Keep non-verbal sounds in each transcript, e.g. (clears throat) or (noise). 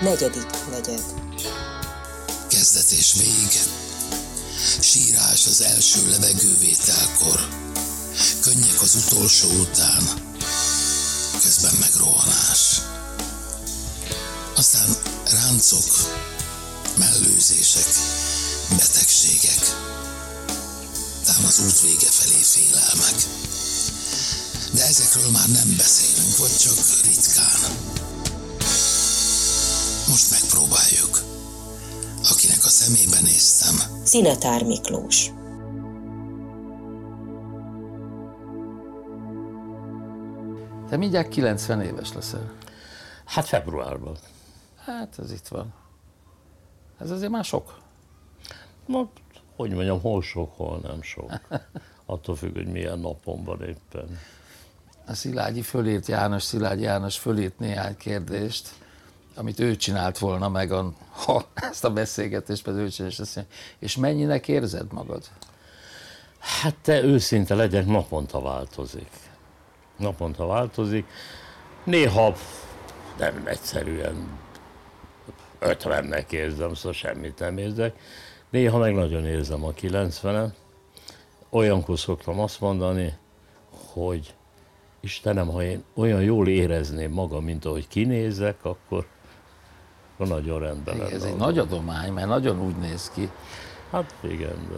Negyedik negyed. Kezdet és vég, sírás az első levegővételkor, könnyek az utolsó után, közben meg rohanás. Aztán ráncok, mellőzések, betegségek, tán az út vége felé félelmek. De ezekről már nem beszélünk, vagy csak ritkán. Most megpróbáljuk. Akinek a szemébe néztem, Szinetár Miklós. Te mindjárt 90 éves leszel. Hát februárban. Hát ez itt van. Ez azért már sok. Na, hogy mondjam, hol sok, hol nem sok. (laughs) Attól függ, hogy milyen napon van éppen. A Szilágyi fölét János, Szilágyi János fölét néhány kérdést, amit ő csinált volna meg, a, ha ezt a beszélgetést pedig ő csinált, és, és mennyinek érzed magad? Hát te őszinte legyek, naponta változik. Naponta változik. Néha nem egyszerűen ötvennek érzem, szóval semmit nem érzek. Néha meg nagyon érzem a 90-et. Olyankor szoktam azt mondani, hogy Istenem, ha én olyan jól érezném magam, mint ahogy kinézek, akkor, akkor nagyon rendben lenne ez egy nagy adomány, mert nagyon úgy néz ki. Hát igen.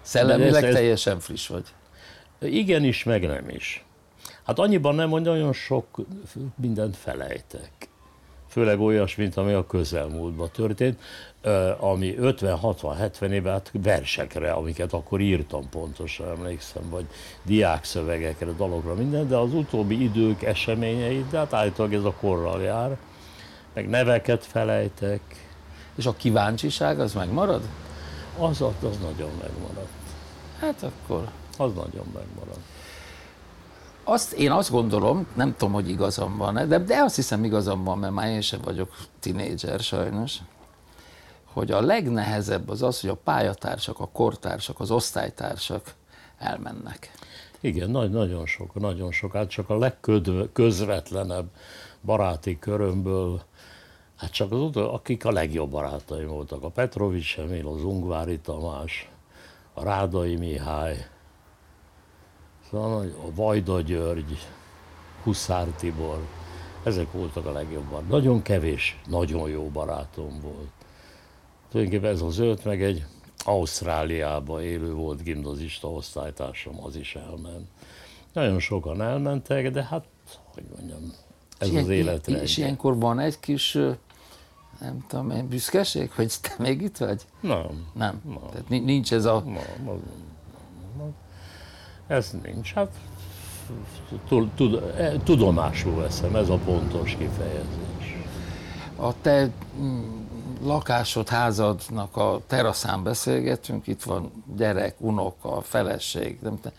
Szellemileg ez- teljesen friss vagy. Igen is, meg nem is. Hát annyiban nem, hogy nagyon sok mindent felejtek. Főleg olyasmit, ami a közelmúltban történt, ami 50-60-70 éve hát versekre, amiket akkor írtam pontosan, emlékszem, vagy diákszövegekre, dalokra, minden, de az utóbbi idők eseményeit, de hát állítólag ez a korral jár, meg neveket felejtek, És a kíváncsiság az megmarad? az, az, az nagyon megmaradt. Hát akkor Az nagyon megmaradt. azt, én azt gondolom, nem tudom, hogy igazam van de, de azt hiszem igazam van, mert már én sem vagyok tinédzser sajnos, hogy a legnehezebb az az, hogy a pályatársak, a kortársak, az osztálytársak elmennek. Igen, nagy, nagyon sok, nagyon sok. Hát csak a legközvetlenebb baráti körömből, hát csak az utol, akik a legjobb barátaim voltak. A Petrovics Emil, az Ungvári Tamás, a Rádai Mihály, szóval a Vajda György, Huszár Tibor, ezek voltak a legjobbak. Nagyon kevés, nagyon jó barátom volt. Tulajdonképpen ez az öt, meg egy Ausztráliában élő volt gimnazista osztálytársam, az is elment. Nagyon sokan elmentek, de hát, hogy mondjam, ez És az ilyen- élet És ilyenkor van egy kis, nem tudom én, büszkeség, hogy te még itt vagy? Nem, Nem. Tehát ni- nincs ez a... nem, az- ez nincs. Hát tud, eh, tudomásul veszem, ez a pontos kifejezés. a te mm, lakásod, házadnak a teraszán beszélgetünk, itt van gyerek, unoka, feleség. Nem te,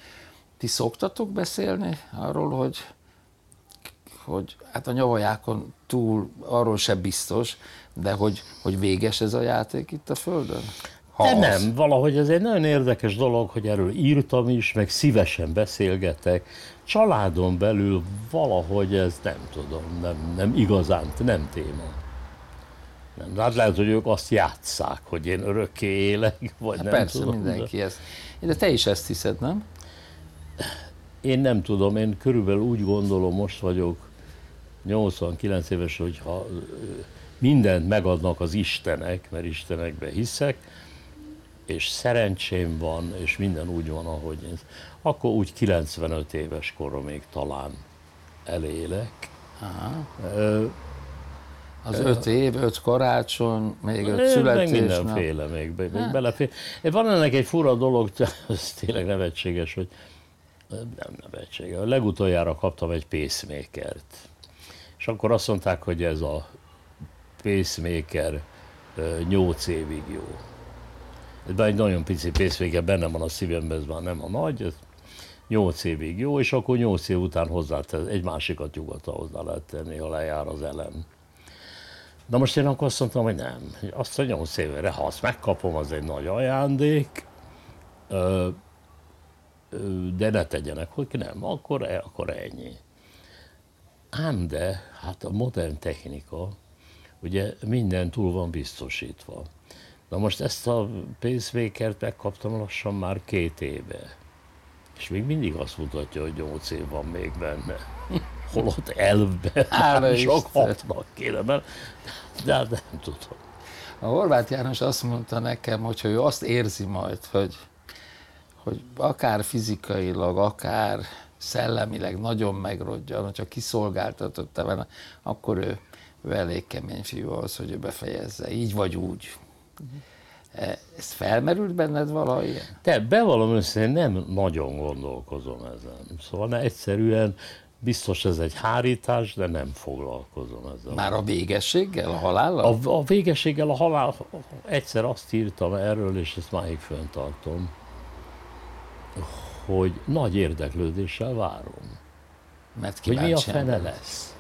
ti szoktatok beszélni arról, hogy, hogy hát a nyavajákon túl arról se biztos, de hogy, hogy véges ez a játék itt a Földön? Ha De nem, valahogy ez egy nagyon érdekes dolog, hogy erről írtam is, meg szívesen beszélgetek. Családon belül valahogy ez nem tudom, nem, nem igazán, nem téma. Nem, hát lehet, hogy ők azt játsszák, hogy én örökké élek, vagy hát nem Persze, tudom. mindenki de... ezt. De te is ezt hiszed, nem? Én nem tudom, én körülbelül úgy gondolom, most vagyok 89 éves, hogy ha mindent megadnak az Istenek, mert Istenekbe hiszek, és szerencsém van, és minden úgy van, ahogy én, akkor úgy 95 éves koromig talán elélek. Aha. Az öt év, öt karácsony, még öt születés. Meg mindenféle, még, még hát. belefér. Van ennek egy fura dolog, (laughs) ez tényleg nevetséges, hogy nem nevetséges. Legutoljára kaptam egy pacemakert. És akkor azt mondták, hogy ez a pacemaker 8 évig jó. Ez egy nagyon pici pacemaker, benne van a szívemben, ez már nem a nagy, ez 8 évig jó, és akkor 8 év után hozzá egy másikat nyugodtan hozzá lehet tenni, ha lejár az elem. Na most én akkor azt mondtam, hogy nem. Azt a 8 évre, ha azt megkapom, az egy nagy ajándék, de ne tegyenek, hogy nem, akkor, e, akkor ennyi. Ám de, hát a modern technika, ugye minden túl van biztosítva. Na most ezt a pacemaker megkaptam lassan már két éve. És még mindig azt mutatja, hogy nyolc év van még benne. (laughs) Holott elvben sok hatnak kéne, mert de hát nem tudom. A Horváth János azt mondta nekem, hogy ő azt érzi majd, hogy, hogy akár fizikailag, akár szellemileg nagyon megrodjan, hogyha kiszolgáltatott vele, akkor ő, ő elég kemény fiú az, hogy ő befejezze, így vagy úgy. Uh-huh. Ez felmerült benned valahogy ilyen? Te bevallom össze, nem nagyon gondolkozom ezen. Szóval ne, egyszerűen biztos ez egy hárítás, de nem foglalkozom ezzel. Már a végességgel, a halállal? A, a végességgel, a halál, egyszer azt írtam erről, és ezt máig föntartom, hogy nagy érdeklődéssel várom. Mert hogy mi a fene lesz.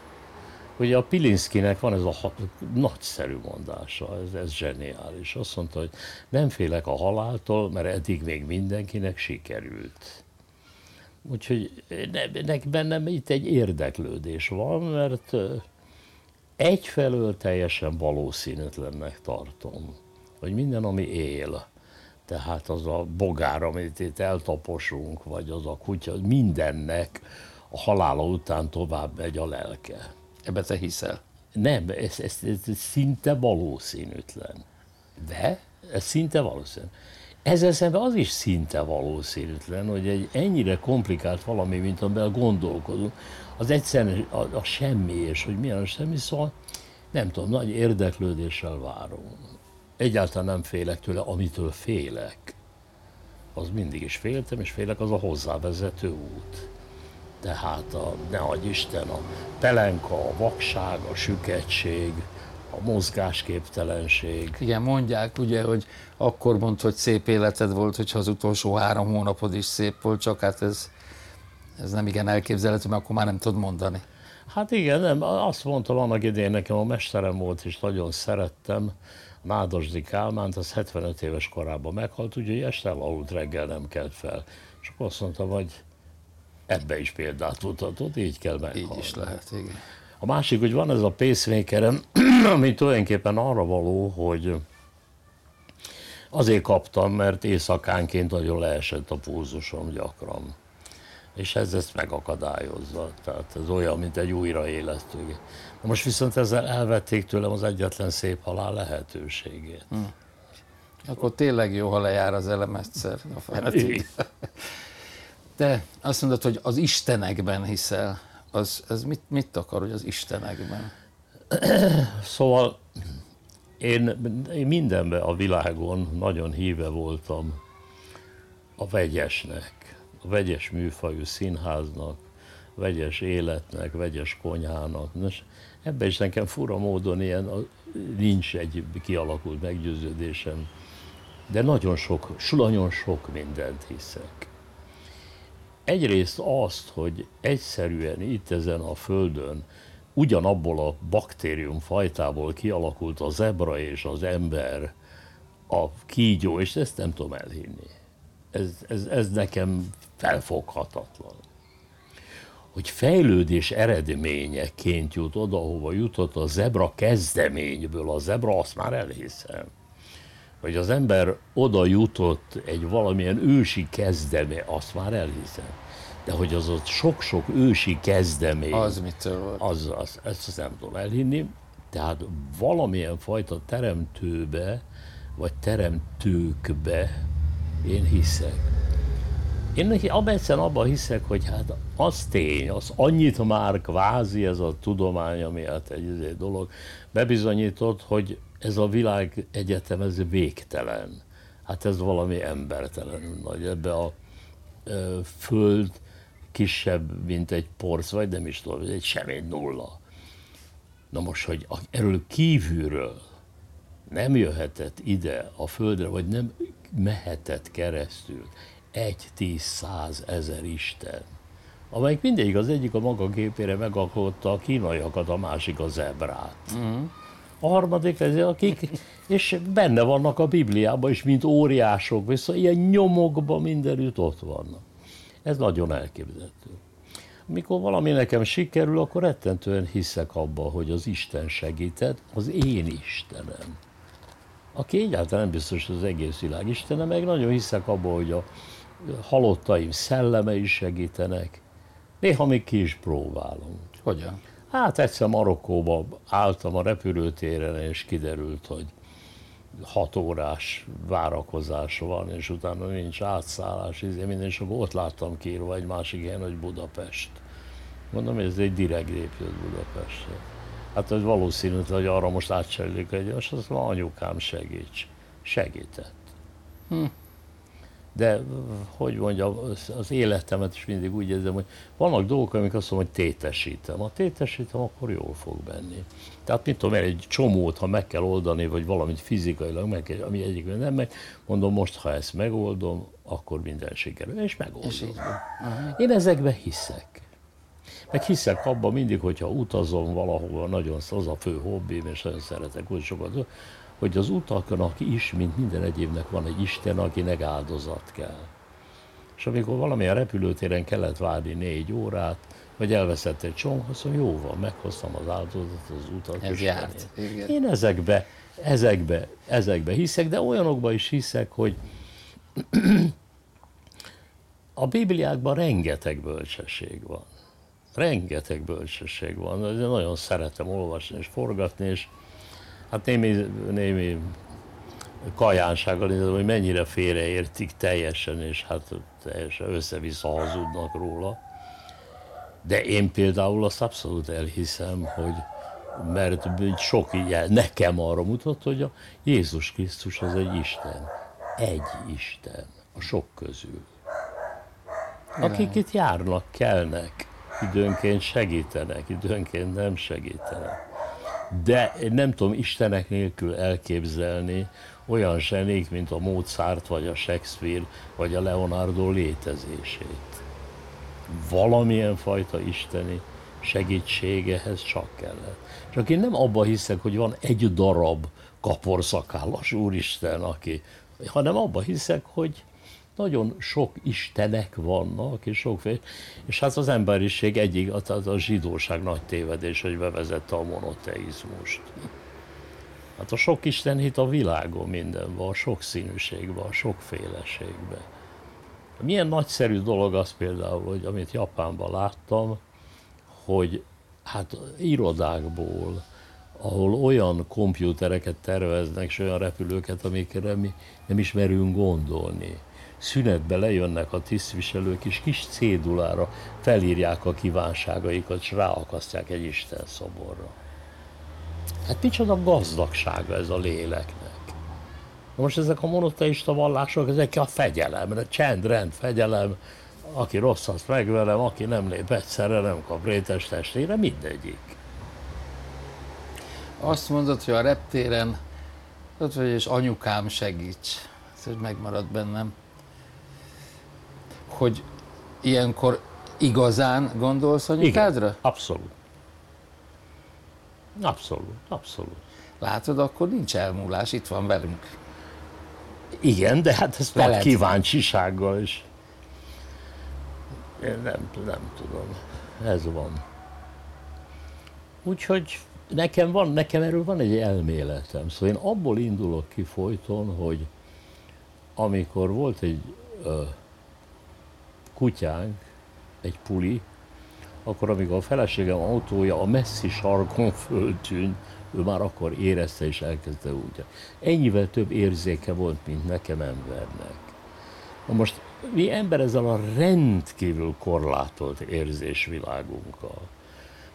Ugye a Pilinszkinek van ez a ha- nagyszerű mondása, ez, ez zseniális. Azt mondta, hogy nem félek a haláltól, mert eddig még mindenkinek sikerült. Úgyhogy nek bennem itt egy érdeklődés van, mert egyfelől teljesen valószínűtlennek tartom, hogy minden, ami él, tehát az a bogár, amit itt eltaposunk, vagy az a kutya, mindennek a halála után tovább megy a lelke. Ebbe te hiszel? Nem, ez, ez, ez szinte valószínűtlen. De? Ez szinte valószínű. Ezzel szemben az is szinte valószínűtlen, hogy egy ennyire komplikált valami, mint amiben gondolkodunk, az egyszerűen a, a semmi, és hogy milyen a semmi, szóval nem tudom, nagy érdeklődéssel várom. Egyáltalán nem félek tőle, amitől félek. Az mindig is féltem, és félek az a hozzávezető út. Tehát a, ne adj Isten, a pelenka, a vakság, a süketség, a mozgásképtelenség. Igen, mondják ugye, hogy akkor mond, hogy szép életed volt, hogyha az utolsó három hónapod is szép volt, csak hát ez, ez nem igen elképzelhető, mert akkor már nem tudod mondani. Hát igen, nem, azt mondtam annak idején, nekem a mesterem volt, és nagyon szerettem, Nádasdi Kálmánt, az 75 éves korában meghalt, úgyhogy este elaludt, reggel nem kelt fel. És akkor azt mondtam, hogy ebbe is példát mutatott, így kell meghalni. Így is lehet, igen. A másik, hogy van ez a pacemakerem, (clears throat) ami tulajdonképpen arra való, hogy azért kaptam, mert éjszakánként nagyon leesett a pulzusom gyakran. És ez ezt megakadályozza. Tehát ez olyan, mint egy újraélesztő. Na most viszont ezzel elvették tőlem az egyetlen szép halál lehetőségét. Hm. Akkor tényleg jó, ha lejár az elemestszer a feletig. Te azt mondod, hogy az istenekben hiszel az, az mit, mit akar, hogy az Istenekben? Szóval én, én mindenben a világon nagyon híve voltam a vegyesnek, vegyes műfajú színháznak, vegyes életnek, vegyes konyhának. Nos, Ebben is nekem fura módon ilyen, nincs egy kialakult meggyőződésem, de nagyon sok, nagyon sok mindent hiszek. Egyrészt azt, hogy egyszerűen itt ezen a földön ugyanabból a baktérium fajtából kialakult a zebra és az ember, a kígyó, és ezt nem tudom elhinni. Ez, ez, ez nekem felfoghatatlan. Hogy fejlődés eredményeként jut oda, hova jutott a zebra kezdeményből, a zebra azt már elhiszem. Hogy az ember oda jutott egy valamilyen ősi kezdeme, azt már elhiszem de hogy az ott sok-sok ősi kezdemény, az mitől volt? Az, az, ezt azt nem tudom elhinni, tehát valamilyen fajta teremtőbe, vagy teremtőkbe én hiszek. Én neki egyszerűen abban hiszek, hogy hát az tény, az annyit már kvázi ez a tudomány, ami hát egy, egy dolog, bebizonyított, hogy ez a világ egyetem, ez végtelen. Hát ez valami embertelenül nagy. Ebbe a ö, föld kisebb, mint egy porc, vagy nem is tudom, egy sem egy nulla. Na most, hogy erről kívülről nem jöhetett ide a földre, vagy nem mehetett keresztül egy, tíz, száz, ezer Isten, amelyik mindegyik az egyik a maga gépére megalkotta a kínaiakat, a másik a zebrát. Uh-huh. A harmadik ez, akik, és benne vannak a Bibliában is, mint óriások, viszont ilyen nyomokban mindenütt ott vannak. Ez nagyon elképzelhető. Mikor valami nekem sikerül, akkor rettentően hiszek abba, hogy az Isten segített, az én Istenem. Aki egyáltalán nem biztos, hogy az egész világ Istene, meg nagyon hiszek abba, hogy a halottaim szelleme is segítenek. Néha még ki is próbálom. Hogyan? Hát egyszer Marokkóba álltam a repülőtéren, és kiderült, hogy hat órás várakozás van, és utána nincs átszállás, izé, minden, és akkor ott láttam kiírva egy másik ilyen, hogy Budapest. Mondom, ez egy direkt jött Budapestre. Hát ez valószínű, hogy arra most átcserélik egy, és mondja, anyukám segíts. Segített. Hm de hogy mondjam, az életemet is mindig úgy érzem, hogy vannak dolgok, amik azt mondom, hogy tétesítem. Ha tétesítem, akkor jól fog benni. Tehát mit tudom, egy csomót, ha meg kell oldani, vagy valamit fizikailag meg kell, ami egyik nem meg, mondom, most ha ezt megoldom, akkor minden sikerül. És megoldom. Én ezekbe hiszek. Meg hiszek abban mindig, hogyha utazom valahova, nagyon az a fő hobbim, és nagyon szeretek úgy sokat, hogy az utaknak is, mint minden egyébnek van egy Isten, akinek áldozat kell. És amikor valamilyen repülőtéren kellett várni négy órát, vagy elveszett egy csomag, azt mondja, jó van, meghoztam az áldozatot, az utat. Ez járt. Igen. Én ezekbe, ezekbe, ezekbe hiszek, de olyanokba is hiszek, hogy (clears throat) a Bibliákban rengeteg bölcsesség van. Rengeteg bölcsesség van. De nagyon szeretem olvasni és forgatni, és Hát némi, némi kajánsággal nézem, hogy mennyire félreértik teljesen, és hát teljesen össze-vissza hazudnak róla. De én például azt abszolút elhiszem, hogy mert sok ilyen nekem arra mutat, hogy a Jézus Krisztus az egy Isten. Egy Isten a sok közül. Akik itt járnak, kelnek, időnként segítenek, időnként nem segítenek de én nem tudom Istenek nélkül elképzelni olyan zsenék, mint a Mozart, vagy a Shakespeare, vagy a Leonardo létezését. Valamilyen fajta isteni segítségehez csak kellett. Csak én nem abba hiszek, hogy van egy darab kaporszakállas úristen, aki, hanem abba hiszek, hogy nagyon sok istenek vannak, és sokféle, és hát az emberiség egyik, az a zsidóság nagy tévedés, hogy bevezette a monoteizmust. Hát a sok isten hit a világon mindenben, a sok színűségben, a sokféleségben. Milyen nagyszerű dolog az például, hogy amit Japánban láttam, hogy hát irodákból, ahol olyan kompjútereket terveznek, és olyan repülőket, amikre mi nem is merünk gondolni szünetbe lejönnek a tisztviselők, és kis cédulára felírják a kívánságaikat, és ráakasztják egy Isten szoborra. Hát micsoda gazdagsága ez a léleknek. Na most ezek a monoteista vallások, ezek a fegyelemre, csend, rend, fegyelem, aki rosszat megvelem, aki nem lép egyszerre, nem kap rétes testére, mindegyik. azt mondod, hogy a reptéren ott vagy, és anyukám segíts. Ez hogy megmarad bennem. Hogy ilyenkor igazán gondolsz anyukádra? Igen, abszolút. Abszolút, abszolút. Látod, akkor nincs elmúlás, itt van velünk. Igen, de hát Veled. nagy kíváncsisággal is. Én nem, nem tudom. Ez van. Úgyhogy nekem van, nekem erről van egy elméletem. Szóval én abból indulok ki folyton, hogy amikor volt egy ö, kutyánk, egy puli, akkor amikor a feleségem autója a messzi sarkon föltűnt, ő már akkor érezte és elkezdte úgy. Ennyivel több érzéke volt, mint nekem embernek. Na most mi ember ezzel a rendkívül korlátolt érzésvilágunkkal,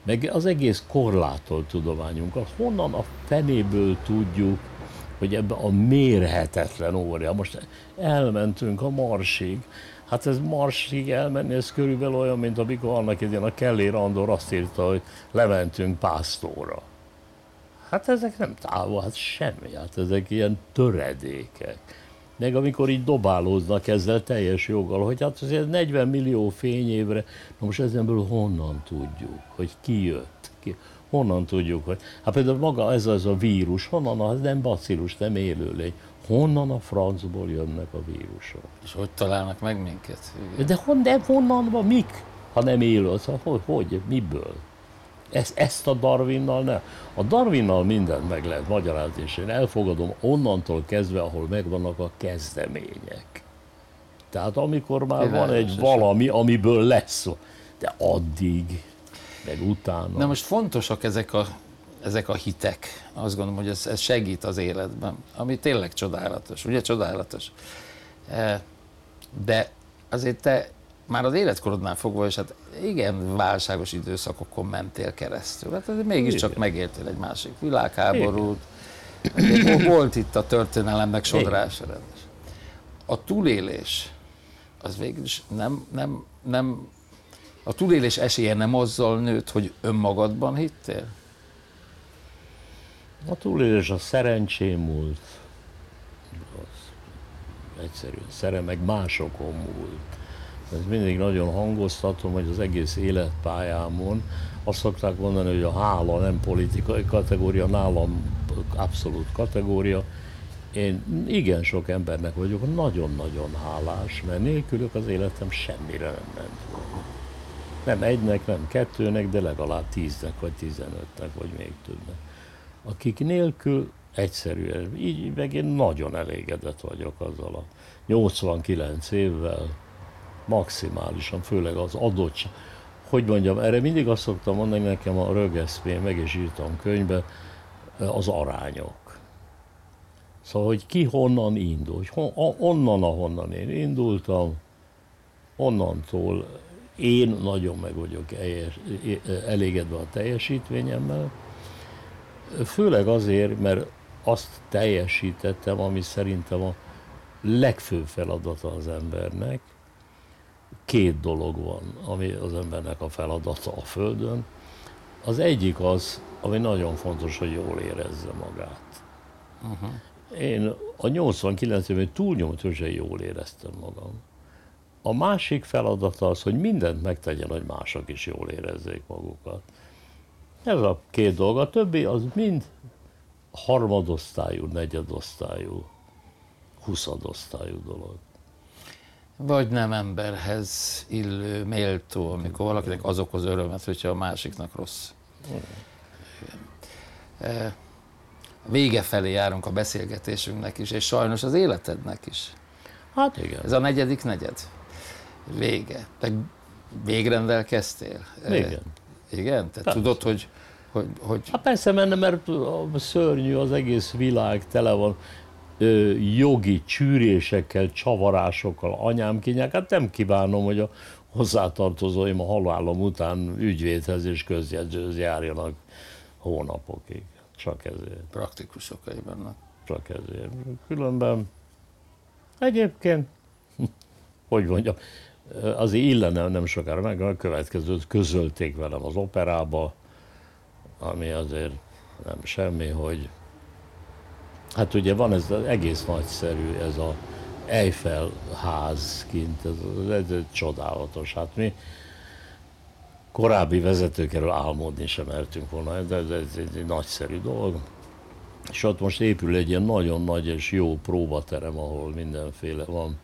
meg az egész korlátolt tudományunkkal, honnan a fenéből tudjuk, hogy ebbe a mérhetetlen óra. Most elmentünk a Marsig, hát ez Marsig elmenni, ez körülbelül olyan, mint amikor annak idején a Kelly Randor azt írta, hogy lementünk pásztóra. Hát ezek nem távol, hát semmi, hát ezek ilyen töredékek. Meg amikor így dobálóznak ezzel teljes joggal, hogy hát azért 40 millió fényévre, na most ezenből honnan tudjuk, hogy ki jött, ki, honnan tudjuk, hogy, hát például maga ez az a vírus, honnan, az nem bacillus, nem élőlény, honnan a francból jönnek a vírusok? És hogy találnak meg minket? Igen. De, hon, de honnan van, mik, ha nem élő, szóval hogy, hogy miből? Ezt, ezt a Darwinnal nem. A Darwinnal mindent meg lehet magyarázni, és én elfogadom onnantól kezdve, ahol megvannak a kezdemények. Tehát amikor már van egy valami, amiből lesz, de addig, meg utána. Na most fontosak ezek a, ezek a hitek. Azt gondolom, hogy ez, ez segít az életben, ami tényleg csodálatos. Ugye csodálatos? Eh, De azért te már az életkorodnál fogva, és hát igen, válságos időszakokon mentél keresztül. Hát azért mégiscsak Igen. megértél egy másik világháborút. Azért Volt itt a történelemnek sodrása. A túlélés, az végül is nem, nem, nem, a túlélés esélye nem azzal nőtt, hogy önmagadban hittél? A túlélés a szerencsém múlt. Az egyszerűen szere, meg másokon múlt. Ez mindig nagyon hangoztatom, hogy az egész életpályámon azt szokták mondani, hogy a hála nem politikai kategória, nálam abszolút kategória. Én igen sok embernek vagyok nagyon-nagyon hálás, mert nélkülük az életem semmire nem ment. Nem egynek, nem kettőnek, de legalább tíznek, vagy tizenötnek, vagy még többnek akik nélkül egyszerűen, így meg én nagyon elégedett vagyok azzal a 89 évvel, maximálisan, főleg az adottság. Hogy mondjam, erre mindig azt szoktam mondani nekem a rögeszmén, meg is írtam könyvbe, az arányok. Szóval, hogy ki honnan indul, hogy hon, onnan, ahonnan én indultam, onnantól én nagyon meg vagyok elégedve a teljesítményemmel, Főleg azért, mert azt teljesítettem, ami szerintem a legfőbb feladata az embernek. Két dolog van, ami az embernek a feladata a Földön. Az egyik az, ami nagyon fontos, hogy jól érezze magát. Uh-huh. Én a 89 évben túlnyomatosan jól éreztem magam. A másik feladata az, hogy mindent megtegyen, hogy mások is jól érezzék magukat. Ez a két dolog. A többi az mind harmadosztályú, negyedosztályú, huszadosztályú dolog. Vagy nem emberhez illő, méltó, amikor valakinek az okoz örömet, hogyha a másiknak rossz. Igen. Eh, Vége felé járunk a beszélgetésünknek is, és sajnos az életednek is. Hát igen. Ez a negyedik negyed. Vége. Te végrendelkeztél? Eh, Igen. Igen? Te Persze. tudod, hogy, hogy, hogy Hát persze, mert, mert szörnyű az egész világ, tele van ö, jogi csűrésekkel, csavarásokkal, anyám kinyák. Hát nem kívánom, hogy a hozzátartozóim a halálom után ügyvédhez és közjegyzőhöz járjanak hónapokig. Csak ezért. praktikus okai vannak. Csak ezért. Különben egyébként, (laughs) hogy mondjam, azért illene nem sokára meg, a következőt közölték velem az operába, ami azért nem semmi, hogy hát ugye van ez az egész nagyszerű, ez a Eiffel ház kint, ez, ez, ez csodálatos. Hát mi korábbi vezetőkről álmodni sem mertünk volna, de ez, ez egy nagyszerű dolog. És ott most épül egy ilyen nagyon nagy és jó próbaterem, ahol mindenféle van.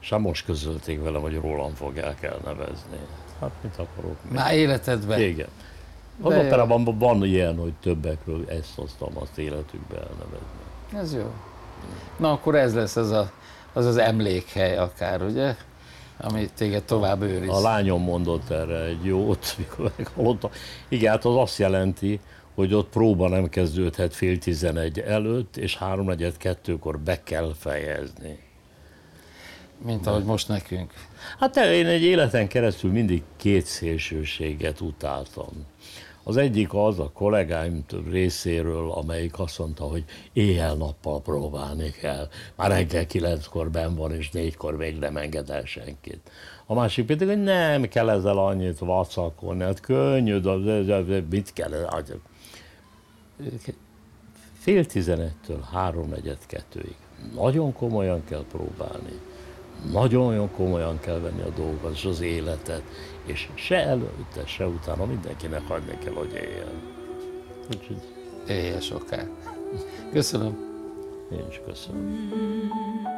Hát most közölték velem, hogy rólam fogják elnevezni. Hát mit akarok? Már életedben? Igen. Az De- operában van ilyen, hogy többekről ezt hoztam azt életükbe elnevezni. Ez jó. Na akkor ez lesz az a, az, az emlékhely akár, ugye? Ami téged tovább őriz. A lányom mondott erre egy jót, (laughs) mikor meghallotta. Igen, hát az azt jelenti, hogy ott próba nem kezdődhet fél tizenegy előtt, és háromnegyed kettőkor be kell fejezni. Mint ahogy most nekünk. Hát én egy életen keresztül mindig két szélsőséget utáltam. Az egyik az a kollégáim részéről, amelyik azt mondta, hogy éjjel-nappal próbálni kell. Már reggel kilenckor ben van, és négykor még nem enged el senkit. A másik pedig, hogy nem kell ezzel annyit vacakolni, hát könnyű, de, de, de, de mit kell, hát fél tizenegytől háromnegyed kettőig. Nagyon komolyan kell próbálni. Nagyon komolyan kell venni a dolgokat és az életet, és se előtte, se utána mindenkinek hagyni kell, hogy éljen. Úgyhogy Élje soká. Köszönöm. én is köszönöm.